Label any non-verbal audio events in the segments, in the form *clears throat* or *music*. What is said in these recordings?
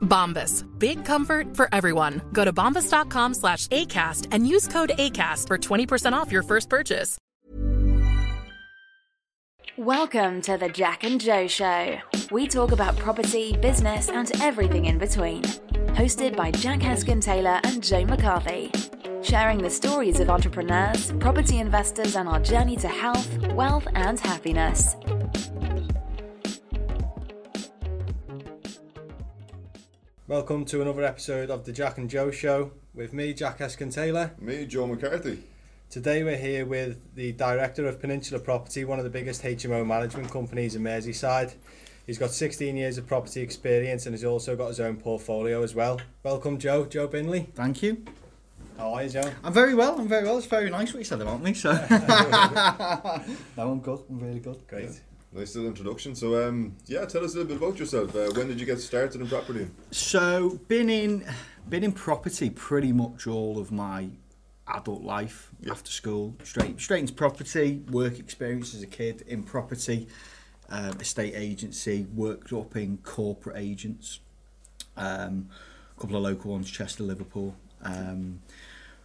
Bombas. Big comfort for everyone. Go to bombas.com slash ACAST and use code ACAST for 20% off your first purchase. Welcome to the Jack and Joe Show. We talk about property, business, and everything in between. Hosted by Jack Heskin Taylor and Joe McCarthy. Sharing the stories of entrepreneurs, property investors, and our journey to health, wealth, and happiness. Welcome to another episode of the Jack and Joe Show with me, Jack Eskin Taylor. Me, Joe McCarthy. Today we're here with the director of Peninsular Property, one of the biggest HMO management companies in Merseyside. He's got 16 years of property experience and he's also got his own portfolio as well. Welcome, Joe. Joe Bindley. Thank you. How are you, Joe? I'm very well. I'm very well. It's very nice what you said about me. So, *laughs* *laughs* no, I'm good. I'm really good. Great. Nice little introduction. So, um, yeah, tell us a little bit about yourself. Uh, when did you get started in property? So, been in been in property pretty much all of my adult life Yeah. after school. Straight straight into property. Work experience as a kid in property, um, estate agency. Worked up in corporate agents. Um, a couple of local ones, Chester, Liverpool. Um,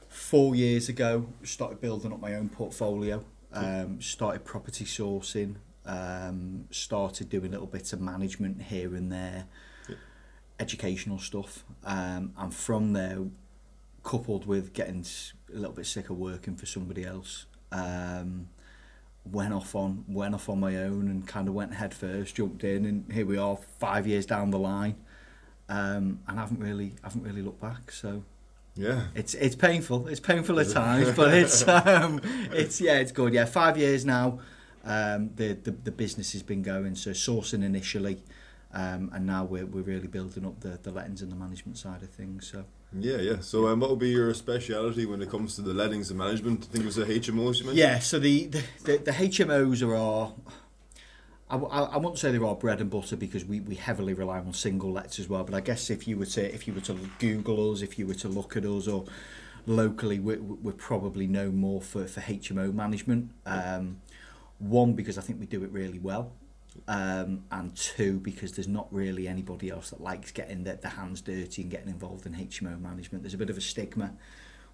four years ago, started building up my own portfolio. Um, started property sourcing. Um, started doing little bits of management here and there, educational stuff, um, and from there, coupled with getting a little bit sick of working for somebody else, um, went off on went off on my own and kind of went head first, jumped in, and here we are, five years down the line, um, and haven't really haven't really looked back. So Yeah. it's it's painful. It's painful at times, but it's *laughs* um, it's yeah, it's good. Yeah, five years now. Um, the, the the business has been going. So sourcing initially, um, and now we're we're really building up the the lettings and the management side of things. So Yeah, yeah. So, um, what will be your speciality when it comes to the lettings and management? I think it was the HMOs you mentioned? yeah, so the the, the, the HMOs are our. I, I won't say they're our bread and butter because we, we heavily rely on single lets as well. But I guess if you were to if you were to Google us, if you were to look at us, or locally, we're, we're probably known more for, for HMO management. Um, one because I think we do it really well, um, and two because there's not really anybody else that likes getting their, their hands dirty and getting involved in HMO management. There's a bit of a stigma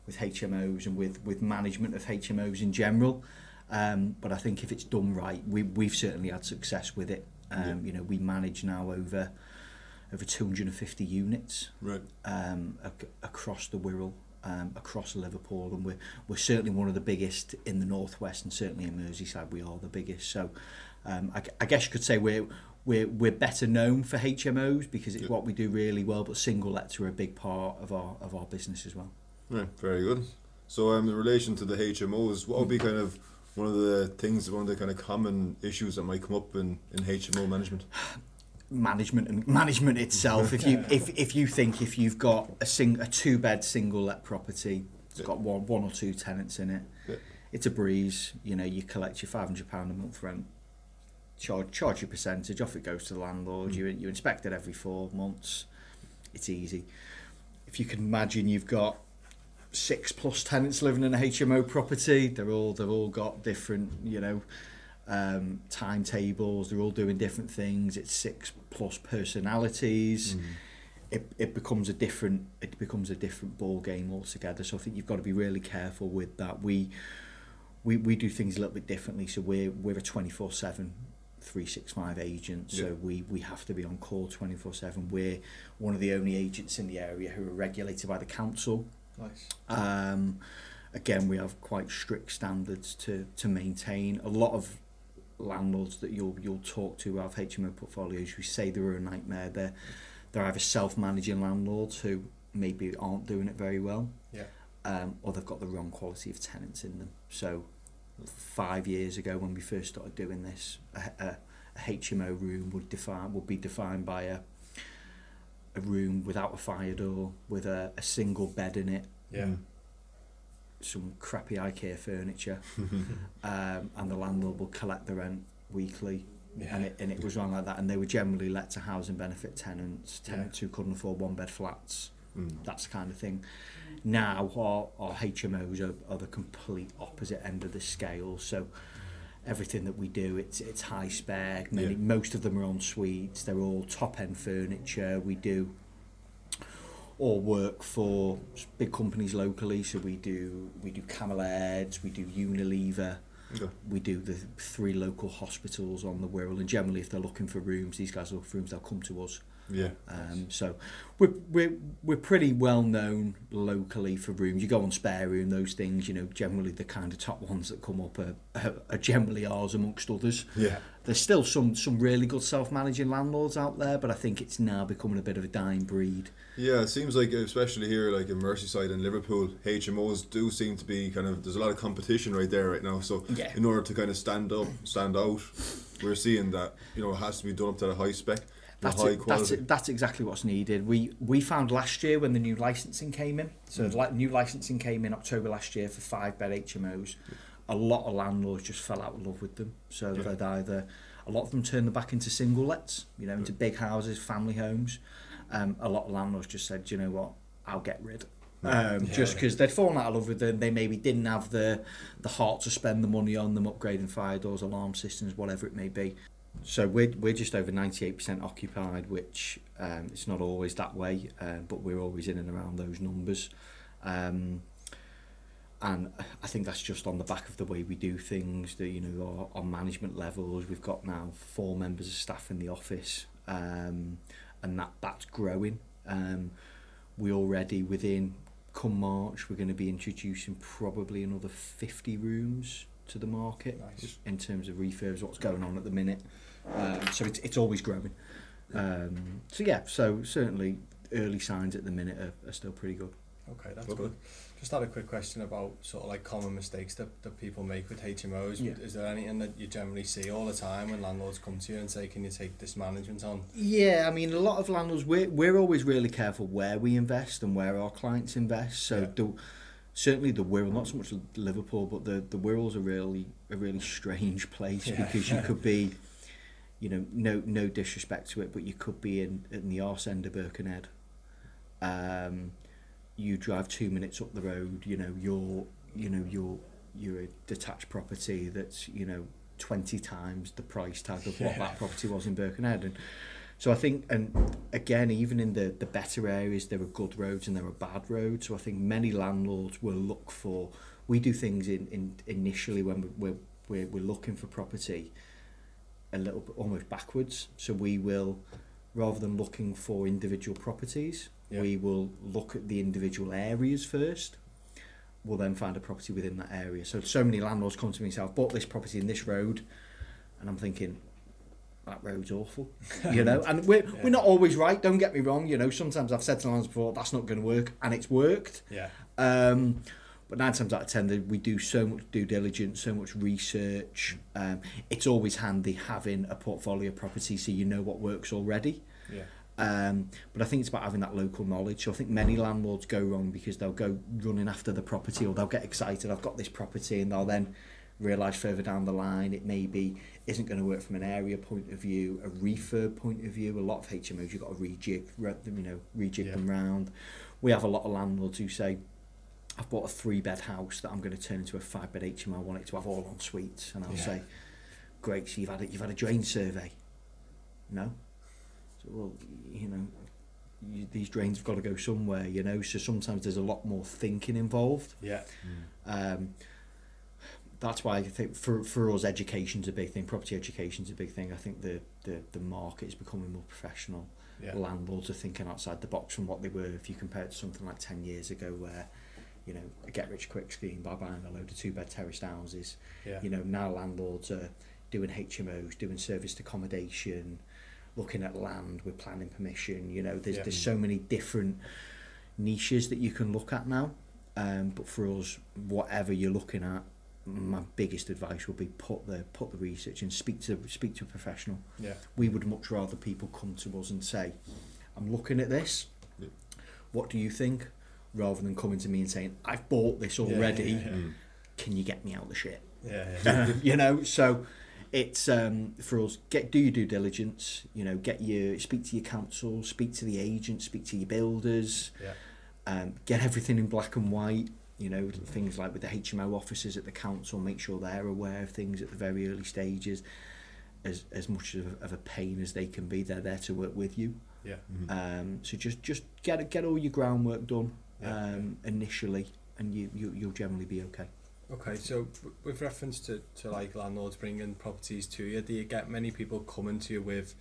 with HMOs and with with management of HMOs in general. Um, but I think if it's done right, we, we've certainly had success with it. Um, You know, we manage now over over 250 units Right. um, ac- across the Wirral, um, across Liverpool, and we're we're certainly one of the biggest in the northwest, and certainly in Merseyside we are the biggest. So, um, I, I guess you could say we're we're we're better known for HMOs because it's what we do really well, but single lets are a big part of our of our business as well. Yeah, very good. So, um, in relation to the HMOs, what would be kind of one of the things, one of the kind of common issues that might come up in, in HMO management? *sighs* *sighs* *sighs* management and management itself. if you if, if you think if you've got a sing a two bed single let property, it's Yeah. got one one or two tenants in it. Yeah. It's a breeze. You know, you collect your five hundred pound a month rent. Charge charge your percentage. Off it goes to the landlord. You you inspect it every four months. It's easy. If you can imagine, you've got six plus tenants living in a HMO property. They're all they've all got different, you know, um, timetables. They're all doing different things. It's six plus personalities. It, it becomes a different it becomes a different ball game altogether. So I think you've got to be really careful with that. We we, we do things a little bit differently. So we're we're a twenty four seven. 365 agent so Yeah. we we have to be on call 24 7 we're one of the only agents in the area who are regulated by the council Nice. um, again, we have quite strict standards to to maintain. A lot of landlords that you'll you'll talk to who have HMO portfolios who say they're a nightmare. They're they're either self-managing landlords who maybe aren't doing it very well, Yeah. um, or they've got the wrong quality of tenants in them. So five years ago when we first started doing this, a, a, a HMO room would define would be defined by a a room without a fire door with a, a single bed in it, Yeah. Some crappy IKEA furniture, *laughs* um, and the landlord will collect the rent weekly. Yeah. And it, and it was run like that, and they were generally let to housing benefit tenants, tenants who couldn't afford one bed flats, Mm. that's the kind of thing. Now our, our HMOs are, are the complete opposite end of the scale. So everything that we do, it's it's high spec. Many, Yeah. Most of them are en suites. They're all top end furniture. We do all work for big companies locally. So we do we do Cammell Laird, we do Unilever. Okay. We do the three local hospitals on the Wirral, and generally, if they're looking for rooms, these guys look for rooms, they'll come to us. Yeah. Um, so we're, we're, we're pretty well known locally for rooms. You go on spare room, those things, you know, generally the kind of top ones that come up are, are, are generally ours amongst others. Yeah. There's still some, some really good self-managing landlords out there, but I think it's now becoming a bit of a dying breed. Yeah, it seems like especially here, like in Merseyside and Liverpool, HMOs do seem to be kind of. There's a lot of competition right there right now. So Yeah. in order to kind of stand up, stand out, we're seeing that you know it has to be done up to the high spec, That's, it, that's, quality. it, that's exactly what's needed. We we found last year when the new licensing came in, so Mm. the new licensing came in October last year for five bed HMOs. A lot of landlords just fell out of love with them. So Yeah. they'd either a lot of them turned them back into single lets, you know, into big houses, family homes. Um, a lot of landlords just said, "Do you know what, I'll get rid. Um, just because they'd fallen out of love with them, they maybe didn't have the the heart to spend the money on them upgrading fire doors, alarm systems, whatever it may be. So we're, we're just over 98% occupied, which um, it's not always that way, uh, but we're always in and around those numbers. Um, and I think that's just on the back of the way we do things, the, you know, our, our management levels. We've got now four members of staff in the office, um, and that, that's growing. Um, we already, within come March, we're going to be introducing probably another 50 rooms to the market Nice. in terms of refurbs, what's going on at the minute. Um, so it's, it's always growing. Um, so yeah, so certainly early signs at the minute are, are still pretty good. Okay, that's Lovely. good. Just had a quick question about sort of like common mistakes that, that people make with HMOs. Yeah. Is there anything that you generally see all the time when landlords come to you and say, "Can you take this management on?" Yeah, I mean, a lot of landlords, we're, we're always really careful where we invest and where our clients invest. So Yeah. the, certainly the Wirral, not so much Liverpool, but the, the Wirral's a really, a really strange place Yeah. because you could be, you know, no no disrespect to it, but you could be in, in the arse end of Birkenhead. Um, you drive two minutes up the road, you know, you're, you know, you're, you're a detached property that's, you know, 20 times the price tag of what Yeah. that property was in Birkenhead. And so I think, and again, even in the, the better areas, there are good roads and there are bad roads. So I think many landlords will look for, we do things in, in initially when we're, we're, we're looking for property a little bit almost backwards. So we will, rather than looking for individual properties, Yeah. we will look at the individual areas first. We'll then find a property within that area. So so many landlords come to me and say, I've bought this property in this road, and I'm thinking, that road's awful, *laughs* you know. And we're *laughs* we're not always right. Don't get me wrong. You know, sometimes I've said to landlords before, that's not going to work, and it's worked. Yeah. Um, but nine times out of ten, we do so much due diligence, so much research. Um, it's always handy having a portfolio property so you know what works already. Yeah. Um, but I think it's about having that local knowledge. So I think many landlords go wrong because they'll go running after the property or they'll get excited, I've got this property, and they'll then realise further down the line it maybe isn't going to work from an area point of view, a refurb point of view. A lot of HMOs you've got to rejig, you know, rejig Yeah. them round. We have a lot of landlords who say, I've bought a three bed house that I'm going to turn into a five bed HMO. I want it to have all en suites, and I'll Yeah. say, great. So you've had a, you've had a drain survey. No. So, well, you know, you, these drains have got to go somewhere. You know, so sometimes there's a lot more thinking involved. Yeah. Um, that's why I think for for us, education's a big thing. Property education's a big thing. I think the the, the market is becoming more professional. Yeah. Landlords are thinking outside the box from what they were. If you compare it to something like ten years ago, where you know, a get rich quick scheme by buying a load of two bed terraced houses. Yeah. You know, now landlords are doing HMOs, doing serviced accommodation, looking at land with planning permission. You know, there's Yeah. there's so many different niches that you can look at now. Um, but for us, whatever you're looking at, my biggest advice would be put the put the research and speak to speak to a professional. Yeah. We would much rather people come to us and say, "I'm looking at this. What do you think?" Rather than coming to me and saying, "I've bought this already. yeah, yeah. Can you get me out of the shit?" Yeah, yeah. *laughs* you know so it's um, for us get do your due diligence you know get your speak to your council speak to the agent speak to your builders yeah. um, get everything in black and white you know things like with the HMO officers at the council make sure they're aware of things at the very early stages as as much of, of a pain as they can be they're there to work with you Yeah. um, so just just get get all your groundwork done Yeah. um, initially and you, you you'll generally be okay Okay, so with reference to, to like landlords bringing properties to you, do you get many people coming to you with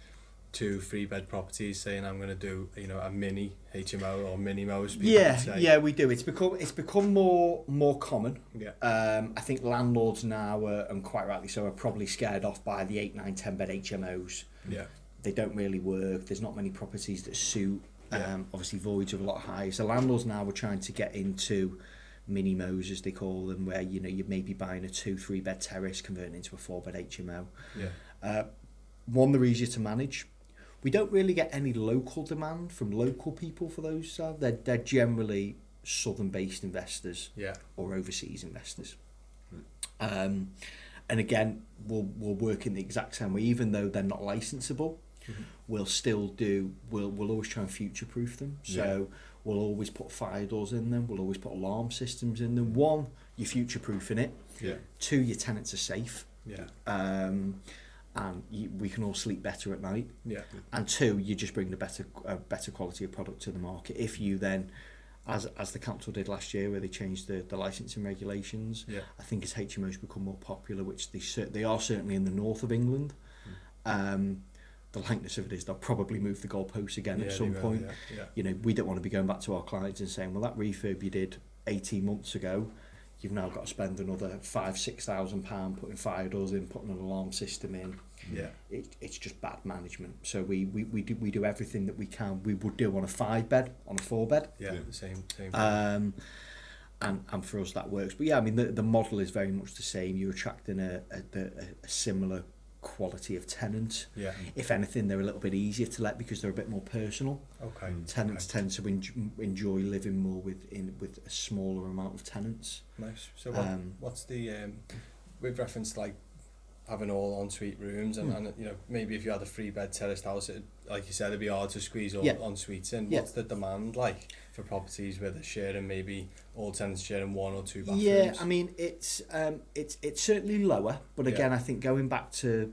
two three bed properties saying I'm going to do you know a mini HMO or mini Mo's? Yeah, say? yeah, we do. It's become it's become more more common. Yeah. Um, I think landlords now, are, and quite rightly so, are probably scared off by the eight, nine, ten bed HMOs. Yeah. They don't really work. There's not many properties that suit. Yeah. Um, obviously, voids are a lot higher. So landlords now are trying to get into mini Mo's, as they call them, where you know you may be buying a two, three bed terrace, converting into a four bed HMO. Yeah. Uh, one, they're easier to manage. We don't really get any local demand from local people for those. Uh, they're, they're generally southern-based investors Yeah. or overseas investors. Um, and again, we'll, we'll work in the exact same way, even though they're not licensable. We'll still do. We'll we'll always try and future-proof them. So we'll always put fire doors in them. We'll always put alarm systems in them. One, you're future-proofing it. Yeah. Two, your tenants are safe Yeah. um, and you, we can all sleep better at night. Yeah. And two, you just bring the better a better quality of product to the market. If you then, as as the council did last year, where they changed the, the licensing regulations, Yeah. I think as HMOs become more popular, which they they are certainly in the north of England. Hmm. Um, the likeness of it is they'll probably move the goalposts again Yeah, at they some will, point. yeah, yeah. You know, we don't want to be going back to our clients and saying, well, that refurb you did 18 months ago, you've now got to spend another five, six thousand pound putting fire doors in, putting an alarm system in. Yeah. It, it's just bad management. So we, we, we do we do everything that we can. We would do on a five bed, on a four bed. Yeah. The same. Same. Um, and, and for us that works. But yeah, I mean the, the model is very much the same. You're attracting a, a, a, a similar quality of tenant. Yeah. If anything, they're a little bit easier to let because they're a bit more personal. okay. Tenants tend to en- enjoy living more with in with a smaller amount of tenants. Nice. So what, Um, what's the um, with reference to like having all ensuite rooms and, Hmm. and you know maybe if you had a three bed terraced house, it, like you said, it'd be hard to squeeze all Yeah. ensuites in. Yeah. What's the demand like for properties where they're sharing maybe all tenants sharing one or two bathrooms? Yeah, I mean it's um, it's it's certainly lower, but Yeah. again, I think going back to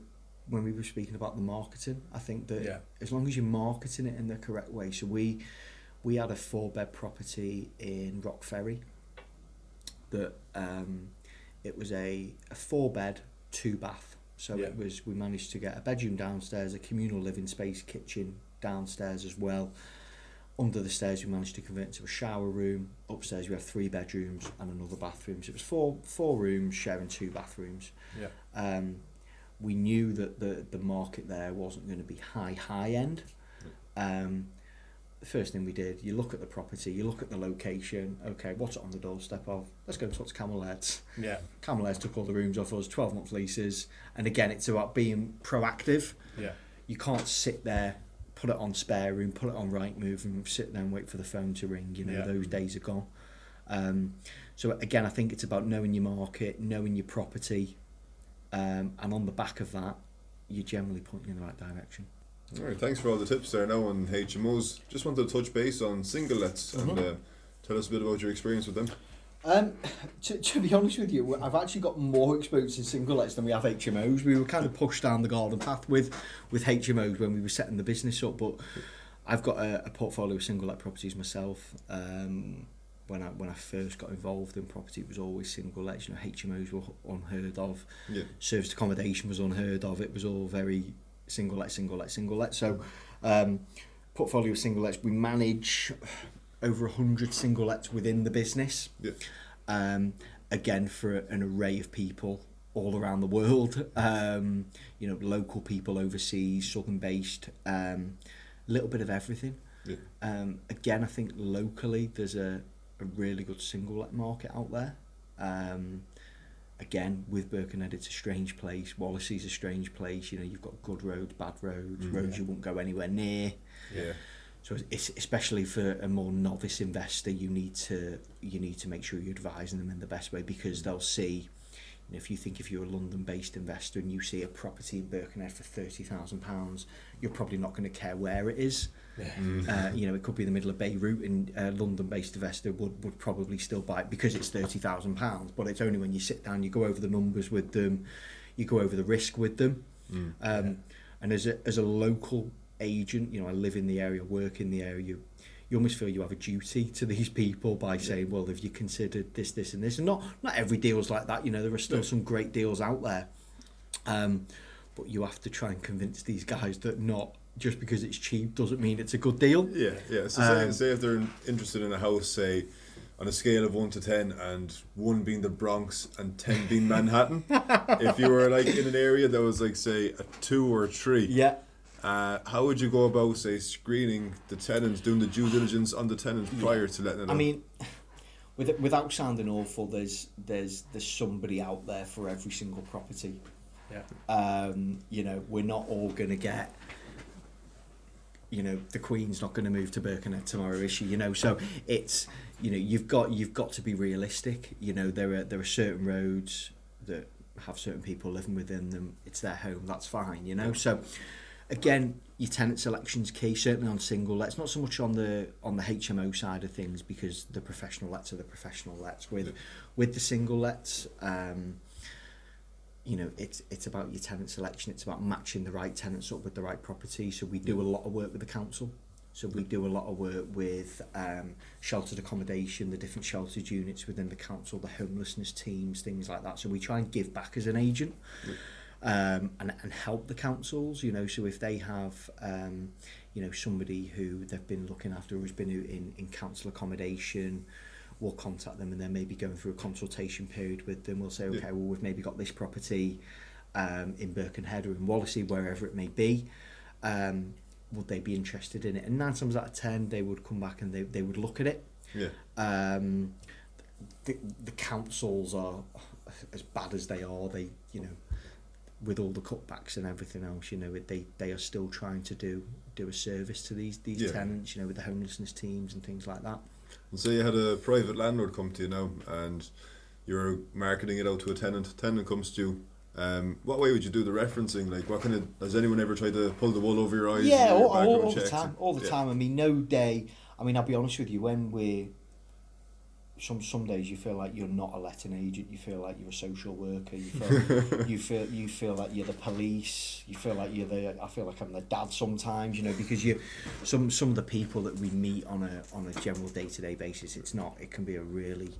when we were speaking about the marketing, I think that Yeah. as long as you're marketing it in the correct way, so we we had a four bed property in Rock Ferry that um, it was a, a four bed two bath. So Yeah. it was we managed to get a bedroom downstairs, a communal living space, kitchen downstairs as well. Under the stairs, we managed to convert to a shower room. Upstairs, we have three bedrooms and another bathroom. So it was four four rooms sharing two bathrooms. Yeah. Um, we knew that the the market there wasn't going to be high high end. Um, the first thing we did, you look at the property, you look at the location. Okay, what's it on the doorstep of? Let's go and talk to Cammell Laird. Yeah. Cammell Laird took all the rooms off us, twelve month leases, and again, it's about being proactive. Yeah. You can't sit there, put it on spare room, put it on Rightmove, and sit there and wait for the phone to ring. You know, Yeah. those days are gone. Um, so again, I think it's about knowing your market, knowing your property, um, and on the back of that, you're generally pointing in the right direction. All right, thanks for all the tips there now on HMOs. Just wanted to touch base on single lets and Mm-hmm. uh, tell us a bit about your experience with them. Um, *laughs* to, to be honest with you, I've actually got more experience in single lets than we have HMOs. We were kind of pushed down the garden path with, with HMOs when we were setting the business up, but I've got a, a portfolio of single let properties myself. Um, when I when I first got involved in property, it was always single lets. You know, HMOs were unheard of. Yeah. Serviced accommodation was unheard of. It was all very single let, single let, single let. So, um, portfolio of single lets. We manage over 100 single lets within the business. Yeah. Um, again, for an array of people all around the world. Um, you know, local people overseas, southern based, um, a little bit of everything. Yeah. Um, again, I think locally there's a, a really good single let market out there. Um, again, with Birkenhead, it's a strange place. Wallasey's a strange place. You know, you've got good roads, bad roads, mm, roads you won't go anywhere near. Yeah. So it's especially for a more novice investor, you need to you need to make sure you're advising them in the best way because mm. they'll see. You know, if you think if you're a London-based investor and you see a property in Birkenhead for thirty thousand pounds, you're probably not going to care where it is. Uh, you know, it could be in the middle of Beirut, and a London-based investor would, would probably still buy it because it's thirty thousand pounds. But it's only when you sit down, you go over the numbers with them, you go over the risk with them, um, and as a as a local agent, you know, I live in the area, work in the area. You, you almost feel you have a duty to these people by saying, well, have you considered this, this, and this? And not not every deal's like that. You know, there are still some great deals out there, um, but you have to try and convince these guys that not just because it's cheap doesn't mean it's a good deal. Yeah, yeah. So say, Um, say if they're interested in a house, say on a scale of one to ten, and one being the Bronx and ten being *laughs* Manhattan. if you were like in an area that was like say a two or a three, Yeah. uh, how would you go about say screening the tenants, doing the due diligence on the tenants prior to letting it I out? mean, with, without sounding awful, there's there's there's somebody out there for every single property. Yeah. Um, you know, we're not all going to get. You know, the Queen's not going to move to Birkenhead tomorrow, is she? You know, so it's you know you've got you've got to be realistic. You know, there are there are certain roads that have certain people living within them. It's their home. That's fine. You know, so again, your tenant selection's key. Certainly on single lets, not so much on the on the HMO side of things because the professional lets are the professional lets. With with the single lets, um, you know, it's it's about your tenant selection. It's about matching the right tenants up with the right property. So we do a lot of work with the council. So we do a lot of work with um, sheltered accommodation, the different sheltered units within the council, the homelessness teams, things like that. So we try and give back as an agent um, and, and help the councils, you know, so if they have, um, you know, somebody who they've been looking after who's been in, in council accommodation, we'll contact them and then maybe going through a consultation period with them. We'll say, okay, well, we've maybe got this property um, in Birkenhead or in Wallasey, wherever it may be. Um, would they be interested in it? And nine times out of ten, they would come back and they, they would look at it. yeah, Um, the, the councils are as bad as they are. They, you know, with all the cutbacks and everything else, you know, they they are still trying to do do a service to these these Yeah. tenants, you know, with the homelessness teams and things like that. And say you had a private landlord come to you now, and you're marketing it out to a tenant. Tenant comes to you. Um, what way would you do the referencing? Like, what kind of has anyone ever tried to pull the wool over your eyes? Yeah, your all, all, all the time, all the Yeah. time. I mean, no day. I mean, I'll be honest with you. When we're some some days you feel like you're not a letting agent. You feel like you're a social worker. You feel *laughs* you feel you feel like you're the police. You feel like you're the. I feel like I'm the dad sometimes. You know, because you some some of the people that we meet on a on a general day to day basis. It's not. It can be a really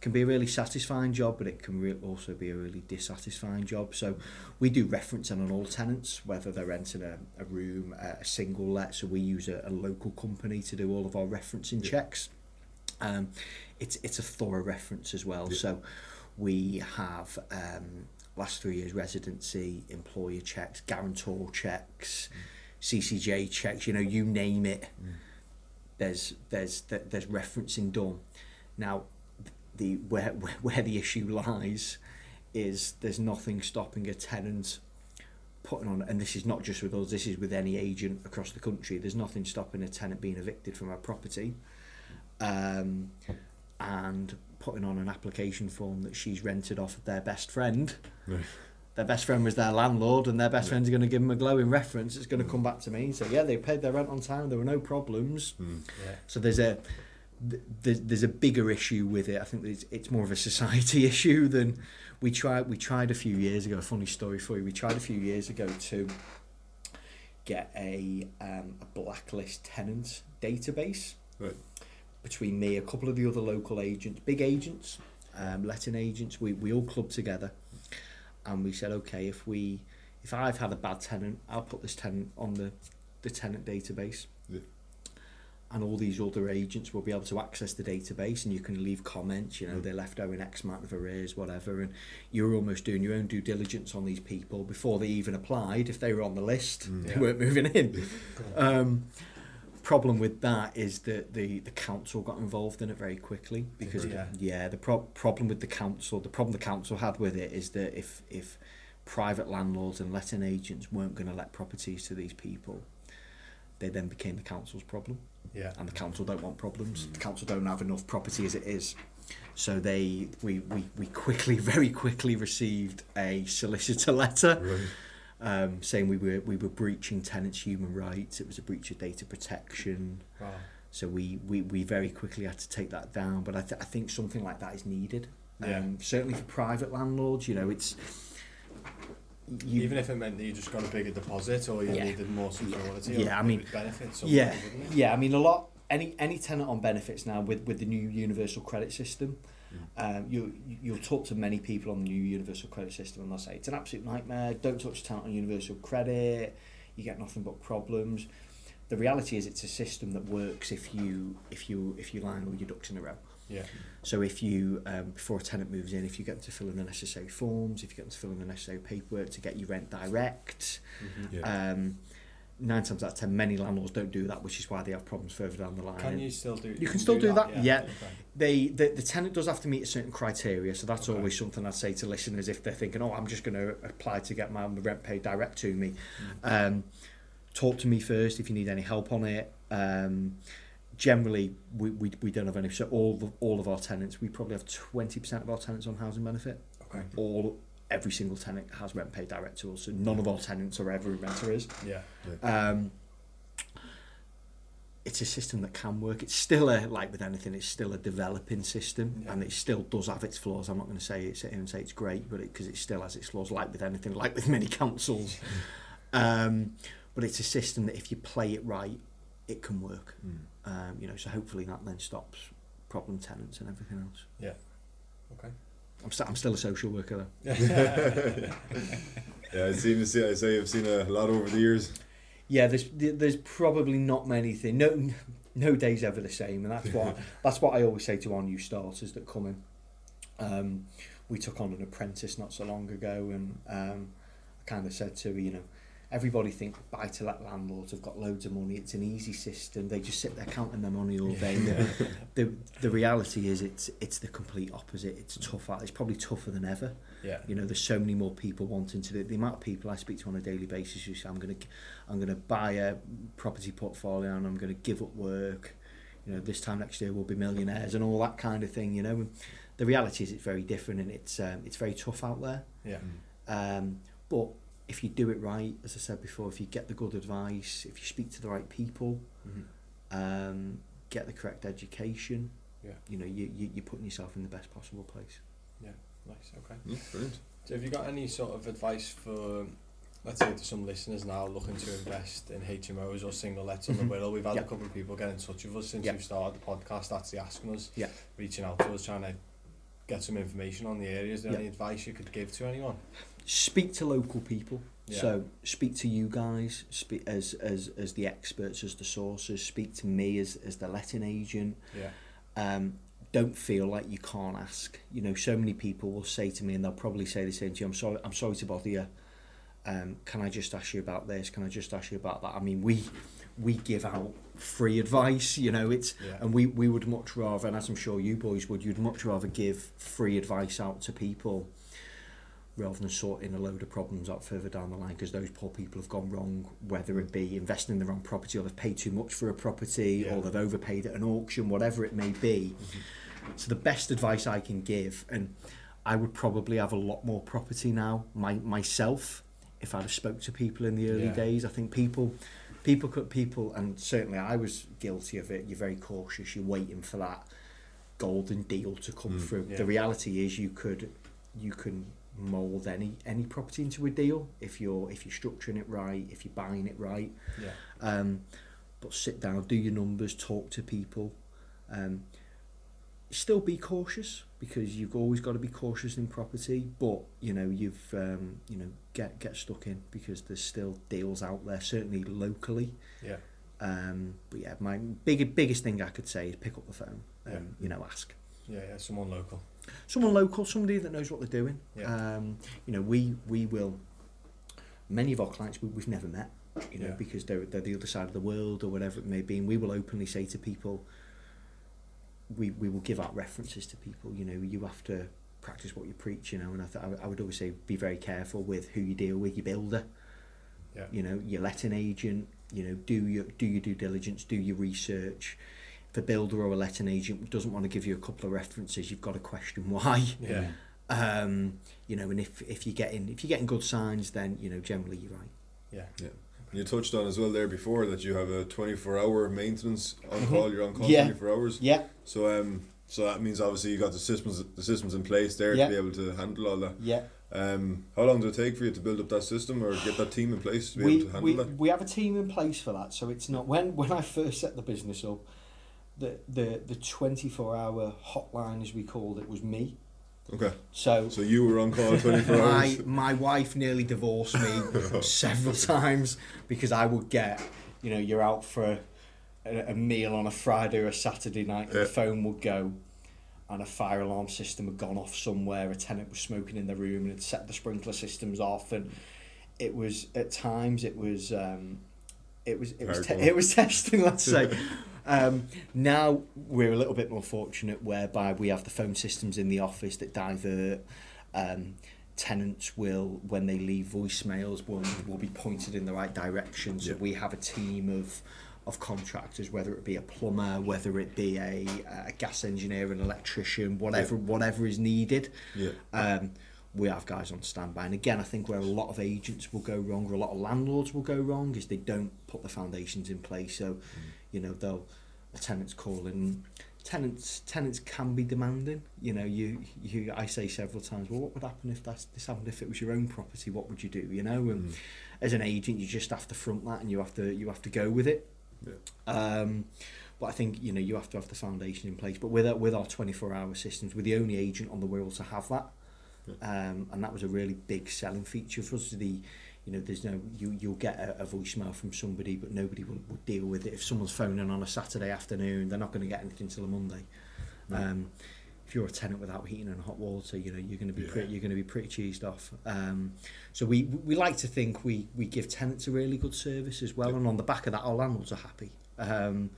can be a really satisfying job, but it can re- also be a really dissatisfying job. So we do referencing on all tenants, whether they're renting a, a room, a, a single let. So we use a, a local company to do all of our referencing checks. Um, it's it's a thorough reference as well. So we have um, last three years residency, employer checks, guarantor checks, CCJ checks. You know, you name it. There's there's th- there's referencing done. Now, the where where, where the issue lies is there's nothing stopping a tenant putting on and this is not just with us this is with any agent across the country there's nothing stopping a tenant being evicted from a property um, and putting on an application form that she's rented off of their best friend *laughs* their best friend was their landlord and their best friend's going to give them a glowing reference it's going to come back to me and say yeah they paid their rent on time there were no problems Yeah. so there's a there's, there's a bigger issue with it. I think it's, it's more of a society *laughs* issue than we tried. We tried a few years ago. A funny story for you. We tried a few years ago to get a um, a blacklist tenant database Right. Between me, a couple of the other local agents, big agents, um, letting agents. We we all clubbed together, and we said, okay, if we if I've had a bad tenant, I'll put this tenant on the the tenant database. Yeah. and all these other agents will be able to access the database and you can leave comments you know they left owing x amount of arrears whatever. And you're almost doing your own due diligence on these people before they even applied if they were on the list. They weren't moving in. *laughs* Um, problem with that is that the the council got involved in it very quickly because Yeah. yeah the pro- problem with the council the problem the council had with it is that if if private landlords and letting agents weren't going to let properties to these people they then became the council's problem Yeah. and the council don't want problems. Mm. The council don't have enough property as it is. So they we, we, we quickly, *laughs* very quickly received a solicitor letter um, saying we were we were breaching tenants' human rights. It was a breach of data protection. Wow. So we, we, we very quickly had to take that down. But I, th- I think something like that is needed. Yeah. Um, certainly for private landlords, you know, it's you, Even if it meant that you just got a bigger deposit or you Yeah. needed more security, Yeah, I it mean, would benefit yeah, people, wouldn't it? yeah. I mean, a lot. Any any tenant on benefits now with, with the new universal credit system, um, you you'll talk to many people on the new universal credit system and they'll say it's an absolute nightmare. Don't touch tenant on universal credit. You get nothing but problems. The reality is, it's a system that works if you if you if you line all your ducks in a row. Yeah. So if you, um, before a tenant moves in, if you get them to fill in the necessary forms, if you get them to fill in the necessary paperwork to get your rent direct, Yeah. um, nine times out of ten, many landlords don't do that, which is why they have problems further down the line. Can you still do? You can still do that, yeah. okay. They, the, the tenant does have to meet a certain criteria, so that's always something I'd say to listeners if they're thinking, oh, I'm just going to apply to get my rent paid direct to me. Um, talk to me first if you need any help on it. Um, generally, we, we, we don't have any. So all the, all of our tenants, we probably have 20% of our tenants on housing benefit. Okay. All every single tenant has rent paid direct to us, so none of our tenants are ever renter is. arrears. Yeah. Um, it's a system that can work. It's still a like with anything. It's still a developing system, Yeah. and it still does have its flaws. I'm not going to say it, and say it's great, but because it, still has its flaws, like with anything, like with many councils. *laughs* um, but it's a system that if you play it right, it can work. Um, you know, so hopefully that then stops problem tenants and everything else. Yeah. Okay. I'm, st- I'm still a social worker though. *laughs* Yeah, I seem to see. I say I've seen a lot over the years. Yeah, there's there's probably not many things. No, no day's ever the same, and that's what *laughs* that's what I always say to our new starters that come in. Um, we took on an apprentice not so long ago, and um, I kind of said to her, you know, everybody think buy to let landlords have got loads of money. It's an easy system. They just sit there counting their money all day. The, *laughs* the the reality is it's it's the complete opposite. It's tough. It's probably tougher than ever. Yeah. You know, there's so many more people wanting to do it. The amount of people I speak to on a daily basis who say, I'm going to, I'm going to buy a property portfolio and I'm going to give up work. You know, this time next year we'll be millionaires and all that kind of thing. You know, and the reality is it's very different and it's um, it's very tough out there. Yeah. Um, but if you do it right, as I said before, if you get the good advice, if you speak to the right people, um, get the correct education, Yeah. you know, you, you you're putting yourself in the best possible place. Yeah. Nice. Okay. Yeah, brilliant. So have you got any sort of advice for, let's say, to some listeners now looking to invest in HMOs or single lets on the Wirral? We've had Yeah. a couple of people get in touch with us since Yeah. we've started the podcast, actually asking us, Yeah. reaching out to us, trying to get some information on the area. Is there Yeah. any advice you could give to anyone? Speak to local people. Yeah. So speak to you guys, speak as as as the experts, as the sources. Speak to me as as the letting agent. Yeah. Um, don't feel like you can't ask. You know, so many people will say to me, and they'll probably say the same to you. I'm sorry. I'm sorry to bother you. Um, can I just ask you about this? Can I just ask you about that? I mean, we we give out free advice. You know, it's Yeah. and we we would much rather, and as I'm sure you boys would, you'd much rather give free advice out to people rather than sorting a load of problems out further down the line because those poor people have gone wrong, whether it be investing in the wrong property or they've paid too much for a property Yeah. or they've overpaid at an auction, whatever it may be. Mm-hmm. So the best advice I can give, and I would probably have a lot more property now my, myself if I'd have spoke to people in the early Yeah. days. I think people, people could people, and certainly I was guilty of it. You're very cautious. You're waiting for that golden deal to come mm, through. Yeah. The reality is you could, you can mold any any property into a deal if you're if you're structuring it right, if you're buying it right. Yeah. Um, but sit down, do your numbers, talk to people. Um, still be cautious because you've always got to be cautious in property. But you know you've um, you know get get stuck in because there's still deals out there. Certainly locally, Yeah. Um, but yeah, my big, biggest thing I could say is pick up the phone and Yeah. you know ask Yeah, yeah, someone local. Someone local, somebody that knows what they're doing. Yeah. Um, you know, we we will. Many of our clients we, we've never met, you know, Yeah. because they're they're the other side of the world or whatever it may be, and we will openly say to people. We we will give out references to people. You know, you have to practice what you preach. You know, and I th- I would- always say be very careful with who you deal with. Your builder, Yeah. you know, your letting agent. You know, do your do your due diligence, do your research. If a builder or a letting agent doesn't want to give you a couple of references, you've got to question why. Yeah. Um, you know, and if if you're getting if you're getting good signs, then you know generally you're right. Yeah. Yeah. You touched on as well there before that you have a 24 hour maintenance on call. You're on call Mm-hmm. Yeah. 24 hours. Yeah, So um, so that means obviously you got the systems the systems in place there Yeah. to be able to handle all that. yeah. Um, how long does it take for you to build up that system or get that team in place to be We, able to handle we, that? we have a team in place for that, so it's not when when I first set the business up, the the the twenty four hour hotline as we called it was me. Okay. So So you were on call 24 my *laughs* hours. my my wife nearly divorced me *laughs* several times because I would get, you know, you're out for a, a meal on a Friday or a Saturday night, and Yeah. the phone would go, and a fire alarm system had gone off somewhere. A tenant was smoking in the room and had set the sprinkler systems off, and it was at times it was. Um, it was it was te- it was *laughs* testing, let's say. Um, now we're a little bit more fortunate, whereby we have the phone systems in the office that divert. Um, tenants will, when they leave voicemails, will will be pointed in the right direction. So Yeah. we have a team of of contractors, whether it be a plumber, whether it be a, a gas engineer, an electrician, whatever whatever is needed. Yeah. Um, we have guys on standby. And again, I think where a lot of agents will go wrong, or a lot of landlords will go wrong, is they don't put the foundations in place. So, you know, they'll a tenant's calling. Tenants tenants can be demanding. You know, you you I say several times, well, what would happen if that's this happened if it was your own property? What would you do? You know, and as an agent, you just have to front that, and you have to you have to go with it. Yeah. Um, but I think you know you have to have the foundation in place. But with our, with our twenty four hour systems, we're the only agent on the Wirral to have that, yeah. um, and that was a really big selling feature for us. The you know there's no you you'll get a, a voicemail from somebody, but nobody would deal with it. If someone's phoning on a Saturday afternoon, they're not going to get anything till a Monday. Um, if you're a tenant without heating and hot water, you know you're going to be Yeah. pretty, you're going to be pretty cheesed off. Um, so we we like to think we we give tenants a really good service as well, and on the back of that, our landlords are happy. Um,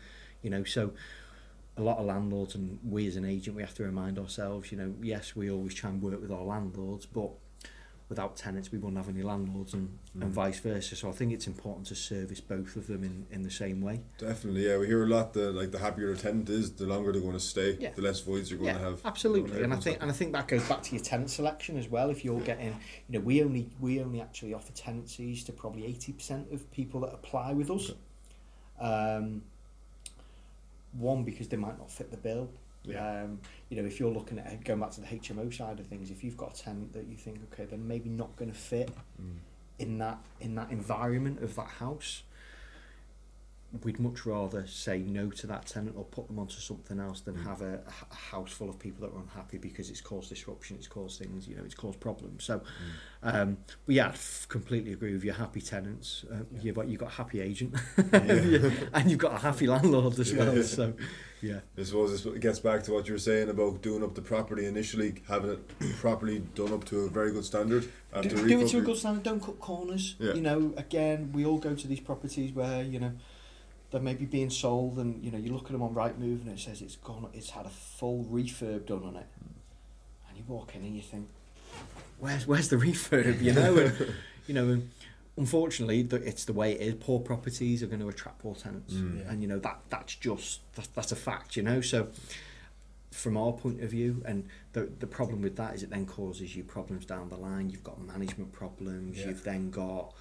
you know, so a lot of landlords and we as an agent, we have to remind ourselves, you know, yes, we always try and work with our landlords, but without tenants, we wouldn't have any landlords, and, and vice versa. So I think it's important to service both of them in, in the same way. Definitely, yeah. We hear a lot that like the happier a tenant is, the longer they're going to stay, Yeah. the less voids you're going yeah, to have. absolutely. And I think and I think that goes back to your tenant selection as well. If you're getting, you know, we only we only actually offer tenancies to probably eighty percent of people that apply with us. Um, one because they might not fit the bill. Yeah. Um, you know, if you're looking at going back to the HMO side of things, if you've got a tenant that you think, okay, they're maybe not going to fit in that in that environment of that house, we'd much rather say no to that tenant or put them onto something else than have a, a house full of people that are unhappy because it's caused disruption, it's caused things, you know, it's caused problems. So, um, but yeah, I f- completely agree with you. Happy tenants, uh, you've got you've got a happy agent, *laughs* and you've got a happy landlord as well. Yeah. So, yeah. I suppose this gets back to what you were saying about doing up the property initially, having it *clears throat* properly done up to a very good standard. After do, do it to a good standard. Don't cut corners. Yeah. You know, again, we all go to these properties where you know they're maybe being sold, and you know you look at them on Rightmove and it says it's gone, it's had a full refurb done on it, and you walk in and you think, where's where's the refurb? You know, and, *laughs* you know. And, Unfortunately, the, it's the way it is. Poor properties are going to attract poor tenants, Mm. and you know that that's just that, that's a fact. You know, so from our point of view, and the the problem with that is it then causes you problems down the line. You've got management problems. Yeah. You've then got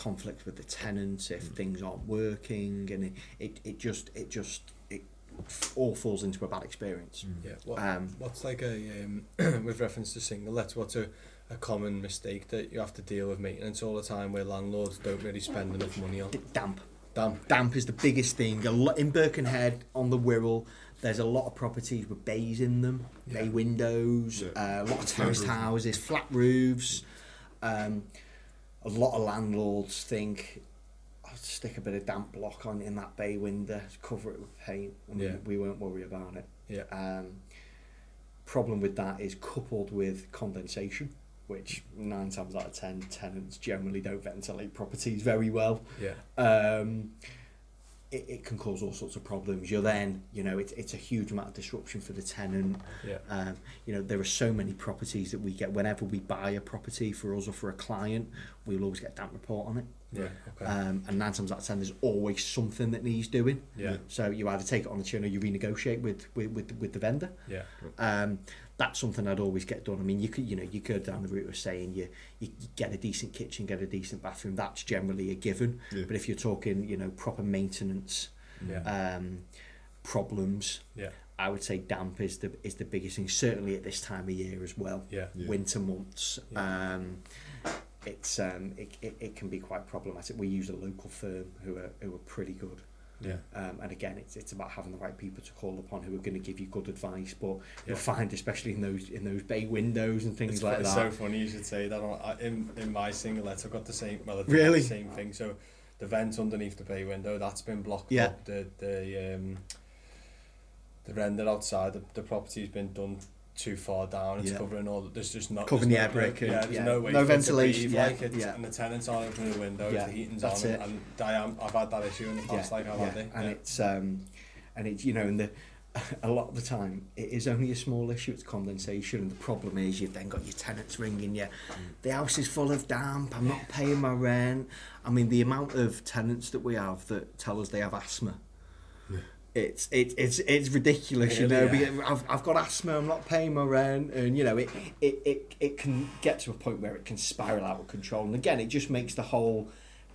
conflict with the tenants if things aren't working, and it, it, it just it just it all falls into a bad experience. Yeah. What, Um, what's like a um, *clears throat* with reference to single lets? What's a, a common mistake that you have to deal with maintenance all the time, where landlords don't really spend enough money on? Damp. Damn. Damp is the biggest thing. A lot in Birkenhead on the Wirral. There's a lot of properties with bays in them, yeah. bay windows, Yeah. uh, a lot of terraced houses, flat roofs. Um, a lot of landlords think, oh, I'll stick a bit of damp block on in that bay window, cover it with paint, and Yeah. we, we won't worry about it. Yeah. Um, problem with that is coupled with condensation, which nine times out of ten tenants generally don't ventilate properties very well. Yeah. Um, it, it can cause all sorts of problems. You're then, you know, it's it's a huge amount of disruption for the tenant. Yeah. Um, you know, there are so many properties that we get whenever we buy a property for us or for a client, we'll always get a damp report on it. Yeah. Okay. Um, and nine times out of ten, there's always something that needs doing. Yeah. So you either take it on the chin or you renegotiate with with with, with the vendor. yeah. Um, that's something I'd always get done. I mean, you could, you know, you go down the route of saying you, you you get a decent kitchen, get a decent bathroom. That's generally a given. Yeah. But if you're talking, you know, proper maintenance, Yeah. um, problems, Yeah. I would say damp is the is the biggest thing. Certainly at this time of year as well. Yeah. Yeah. Winter months. Yeah. Um, it's um, it, it, it can be quite problematic. We use a local firm who are who are pretty good. Yeah. Um, and again, it's, it's about having the right people to call upon who are going to give you good advice. But Yeah. you'll find, especially in those in those bay windows and things It's, like it's that. so funny you should say that. I- in in my single let, I've got the same. Well, Really? the same thing. So the vent underneath the bay window that's been blocked Yeah. up. The the um the render outside the, the property's been done too far down. It's Yeah. covering all. There's just not Covering the no, air brick yeah, there's yeah. no way No for it to ventilation, breathe, yeah, Like yeah. and the tenants aren't opening the windows. Yeah, The heating's that's on, it. and I am. I've had that issue in the past. like I've had it. and yeah. it's um, and it's you know, and the *laughs* a lot of the time it is only a small issue. It's condensation, and the problem is you've then got your tenants ringing you. The house is full of damp. I'm not paying my rent. I mean, the amount of tenants that we have that tell us they have asthma. It's it, it's it's ridiculous, you know. Really, yeah. I've, I've got asthma. I'm not paying my rent, and you know it, it it it can get to a point where it can spiral out of control. And again, it just makes the whole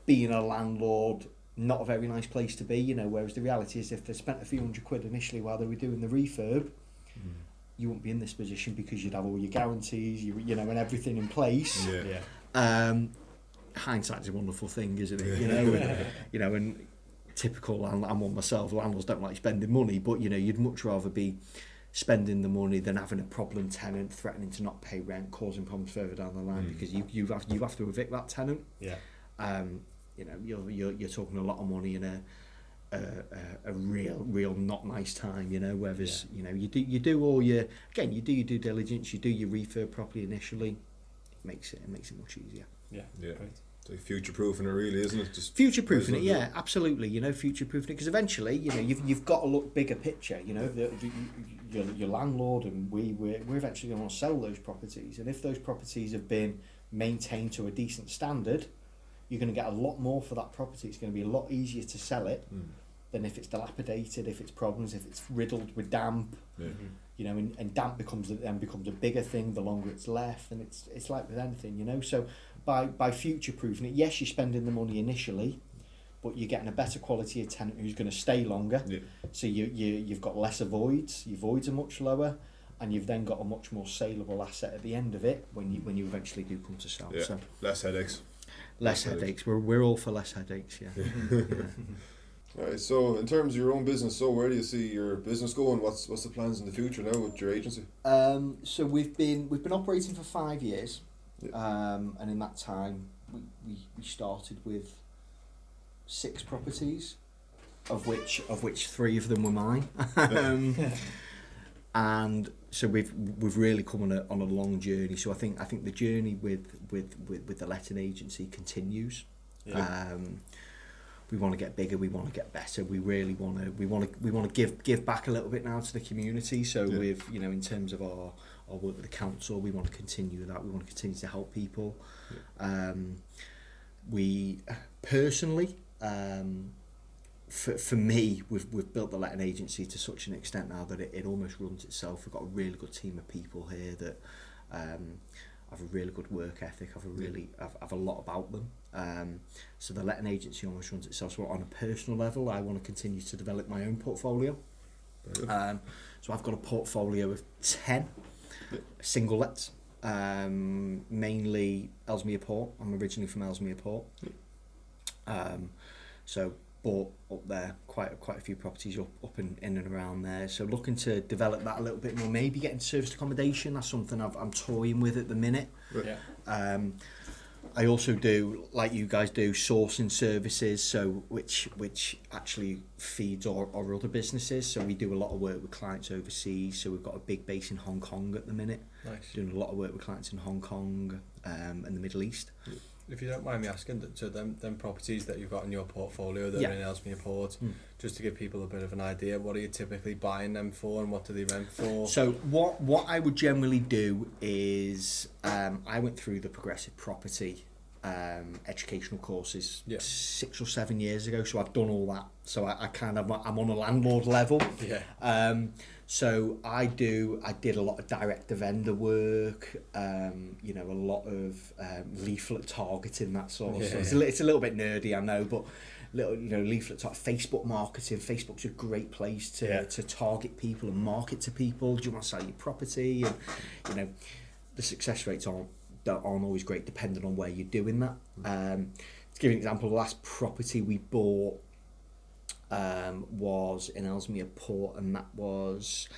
being a landlord not a very nice place to be, you know. Whereas the reality is, if they spent a few hundred quid initially while they were doing the refurb, you wouldn't be in this position because you'd have all your guarantees, you you know, and everything in place. Yeah. yeah. Um, hindsight's a wonderful thing, isn't it? You know, and, *laughs* you know, and typical. land- I'm one myself. Landlords don't like spending money, but you know, you'd much rather be spending the money than having a problem tenant threatening to not pay rent, causing problems further down the line because you you have you have to evict that tenant. Yeah. Um, you know, you're you're you're talking a lot of money in a a, a, a real real not nice time. You know, whereas you know you do you do all your again you do your due diligence, you do your refurb properly initially. It makes it it makes it much easier. Yeah. Yeah. Great. It's like future proofing it, really, isn't it? Just Future proofing it, Might as well yeah, absolutely. You know, future proofing it because eventually, you know, you've you've got to look bigger picture. You know, the, the, your your landlord and we we're, we're eventually going to sell those properties, and if those properties have been maintained to a decent standard, you're going to get a lot more for that property. It's going to be a lot easier to sell it Mm. than if it's dilapidated, if it's problems, if it's riddled with damp. Yeah. You know, and, and damp becomes then becomes a bigger thing the longer it's left, and it's it's like with anything, you know. So by by future proofing it, yes, you're spending the money initially, but you're getting a better quality of tenant who's going to stay longer. Yeah. So you you you've got lesser voids, your voids are much lower, and you've then got a much more saleable asset at the end of it when you when you eventually do come to sell. Yeah. So Less headaches. less Less headaches. headaches. We're we're all for less headaches. Yeah. *laughs* All right. So, in terms of your own business, so where do you see your business going? What's what's the plans in the future now with your agency? Um, so we've been we've been operating for five years, Yeah. um, and in that time we, we, we started with six properties, of which of which three of them were mine. *laughs* um, and so we've we've really come on a on a long journey. So I think I think the journey with with with, with the letting agency continues. Yeah. Um, we want to get bigger. We want to get better. We really want to. We want to. We want to give give back a little bit now to the community. So Yeah. with you know, in terms of our or work with the council. We want to continue that. We want to continue to help people. Um, we personally, um, for, for me, we've, we've built the letting agency to such an extent now that it, it almost runs itself. We've got a really good team of people here that um, have a really good work ethic, have a really have, have a lot about them. Um, so the letting agency almost runs itself. So on a personal level, I want to continue to develop my own portfolio. Um, so I've got a portfolio of 10 single lets, um, mainly Ellesmere Port. I'm originally from Ellesmere Port, um, so bought up there quite quite a few properties up up in, in and around there. So looking to develop that a little bit more. Maybe getting serviced accommodation. That's something I've, I'm toying with at the minute. Yeah. Um, I also do, like you guys do, sourcing services, so which which actually feeds our, our other businesses. So we do a lot of work with clients overseas. So we've got a big base in Hong Kong at the minute. Nice. Doing a lot of work with clients in Hong Kong um, and the Middle East. If you don't mind me asking, so them, them properties that you've got in your portfolio that Yeah. are in Ellesmere Port, Mm. just to give people a bit of an idea, what are you typically buying them for and what do they rent for? So what what I would generally do is um, I went through the progressive property um, educational courses Yeah. six or seven years ago, so I've done all that. So I, I kind of I'm on a landlord level. Yeah. Um, so I do. I did a lot of direct to vendor work. Um, you know, a lot of um, leaflet targeting that sort of Yeah, stuff. It's, a, it's a little bit nerdy, I know, but little you know leaflet tar- Facebook marketing. Facebook's a great place to Yeah. to target people and market to people. Do you want to sell your property? And you know, the success rates aren't aren't always great depending on where you're doing that. Um, to give you an example, the last property we bought um, was in Ellesmere Port, and that was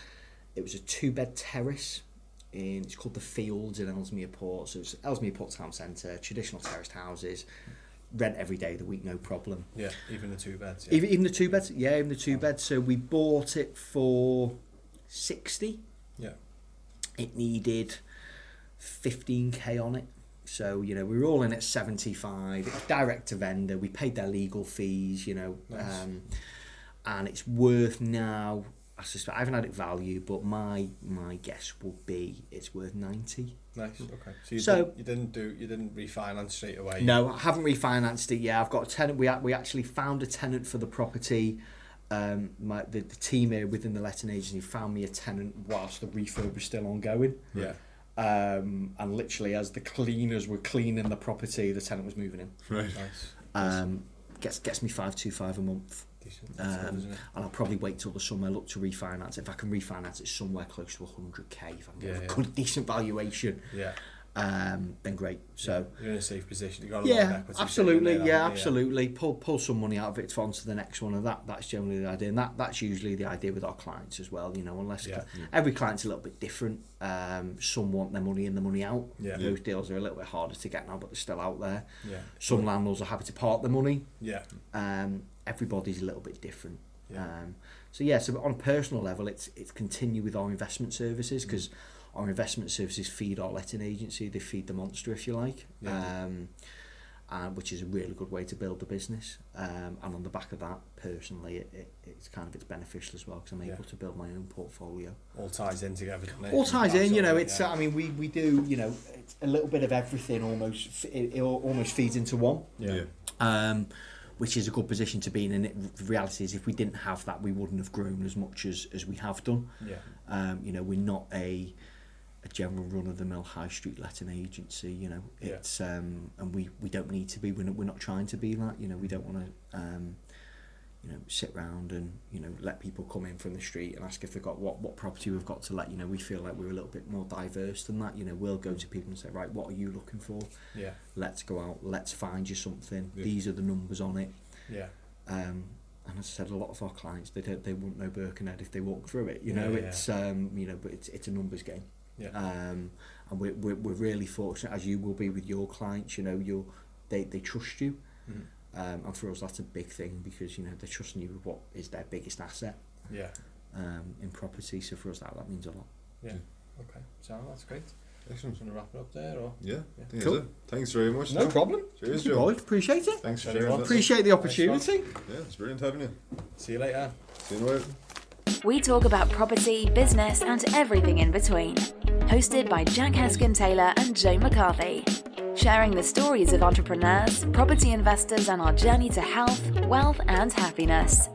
it was a two bed terrace. In, it's called the Fields in Ellesmere Port. So it's Ellesmere Port Town Centre, traditional terraced houses, rent every day of the week, no problem. Yeah, even the two beds. Yeah. Even, even the two beds, yeah, even the two beds. So we bought it for sixty. yeah. It needed fifteen k on it. So you know we were all in at seventy five. It was direct to vendor. We paid their legal fees. You know, Nice. um, and it's worth now. I suspect I haven't had it valued, but my my guess would be it's worth ninety. Nice. Okay. So you, So- didn't, you didn't do you didn't refinance straight away. No, I haven't refinanced it yet. I've got a tenant. We, we actually found a tenant for the property. Um, my, the, the team here within the letting agency found me a tenant whilst the refurb was still ongoing. Yeah. Um, and literally, as the cleaners were cleaning the property, the tenant was moving in. Right. Nice. Um, gets gets me five two five a month. Decent. Good, Um, isn't it? and I'll probably wait till the summer. Look to refinance. If I can refinance it somewhere close to hundred k, if I can get Yeah, a yeah. good decent valuation, Yeah. Um, then great. So. You're in a safe position. You got a lot of Yeah, equity. absolutely. there, Yeah, haven't absolutely. Pull pull some money out of it on to the next one, and that that's generally the idea. And that that's usually the idea with our clients as well. You know, unless Yeah. every client's a little bit different. Um, some want their money in, the money out. Yeah. Those deals are a little bit harder to get now, but they're still out there. Yeah. Some landlords are happy to part the money. Yeah. Um, everybody's a little bit different. Yeah. Um, so yeah, so on a personal level, it's it's continue with our investment services Mm. Because our investment services feed our letting agency. They feed the monster, if you like. Yeah. Um, uh, which is a really good way to build the business. Um, and on the back of that, personally, it, it, it's kind of it's beneficial as well because I'm Yeah. able to build my own portfolio. All ties in together. doesn't? All ties in, you know. It's yeah. I mean, we, we do you know it's a little bit of everything. Almost it, it almost feeds into one yeah. um, which is a good position to be in. And it, the reality is, if we didn't have that, we wouldn't have grown as much as, as we have done. Yeah. Um, you know, we're not a a general run of the mill high street letting agency. You know, Yeah. it's um, and we, we don't need to be. We're not, we're not trying to be that. You know, we don't want to. Um, you know, sit round and you know let people come in from the street and ask if they've got what what property we've got to let. You know, we feel like we're a little bit more diverse than that. You know, we'll go to people and say, right, what are you looking for? Yeah. let's go out, let's find you something. Yeah. These are the numbers on it. Yeah. Um, and as I said, a lot of our clients they don't, they wouldn't know Birkenhead if they walk through it. You Yeah, know, yeah. it's um, you know, but it's it's a numbers game. Yeah. Um, and we're, we're we're really fortunate, as you will be with your clients. You know, you're, they they trust you. Mhm. Um, and for us, that's a big thing because you know they're trusting you with what is their biggest asset Yeah. um, in property. So for us, that that means a lot. Yeah. Okay. So that's great. Excellent. Just want to wrap it up there, or Yeah. Yeah. Cool. Thanks very much. No Tom. problem. Cheers, Joe. boys. Appreciate it. Thanks for sharing Appreciate the Nice one. opportunity. Yeah, it's brilliant having you. see you later. See you in a while. We talk about property, business, and everything in between. Hosted by Jack Heskin Taylor and Joe McCarthy. Sharing the stories of entrepreneurs, property investors, and our journey to health, wealth, and happiness.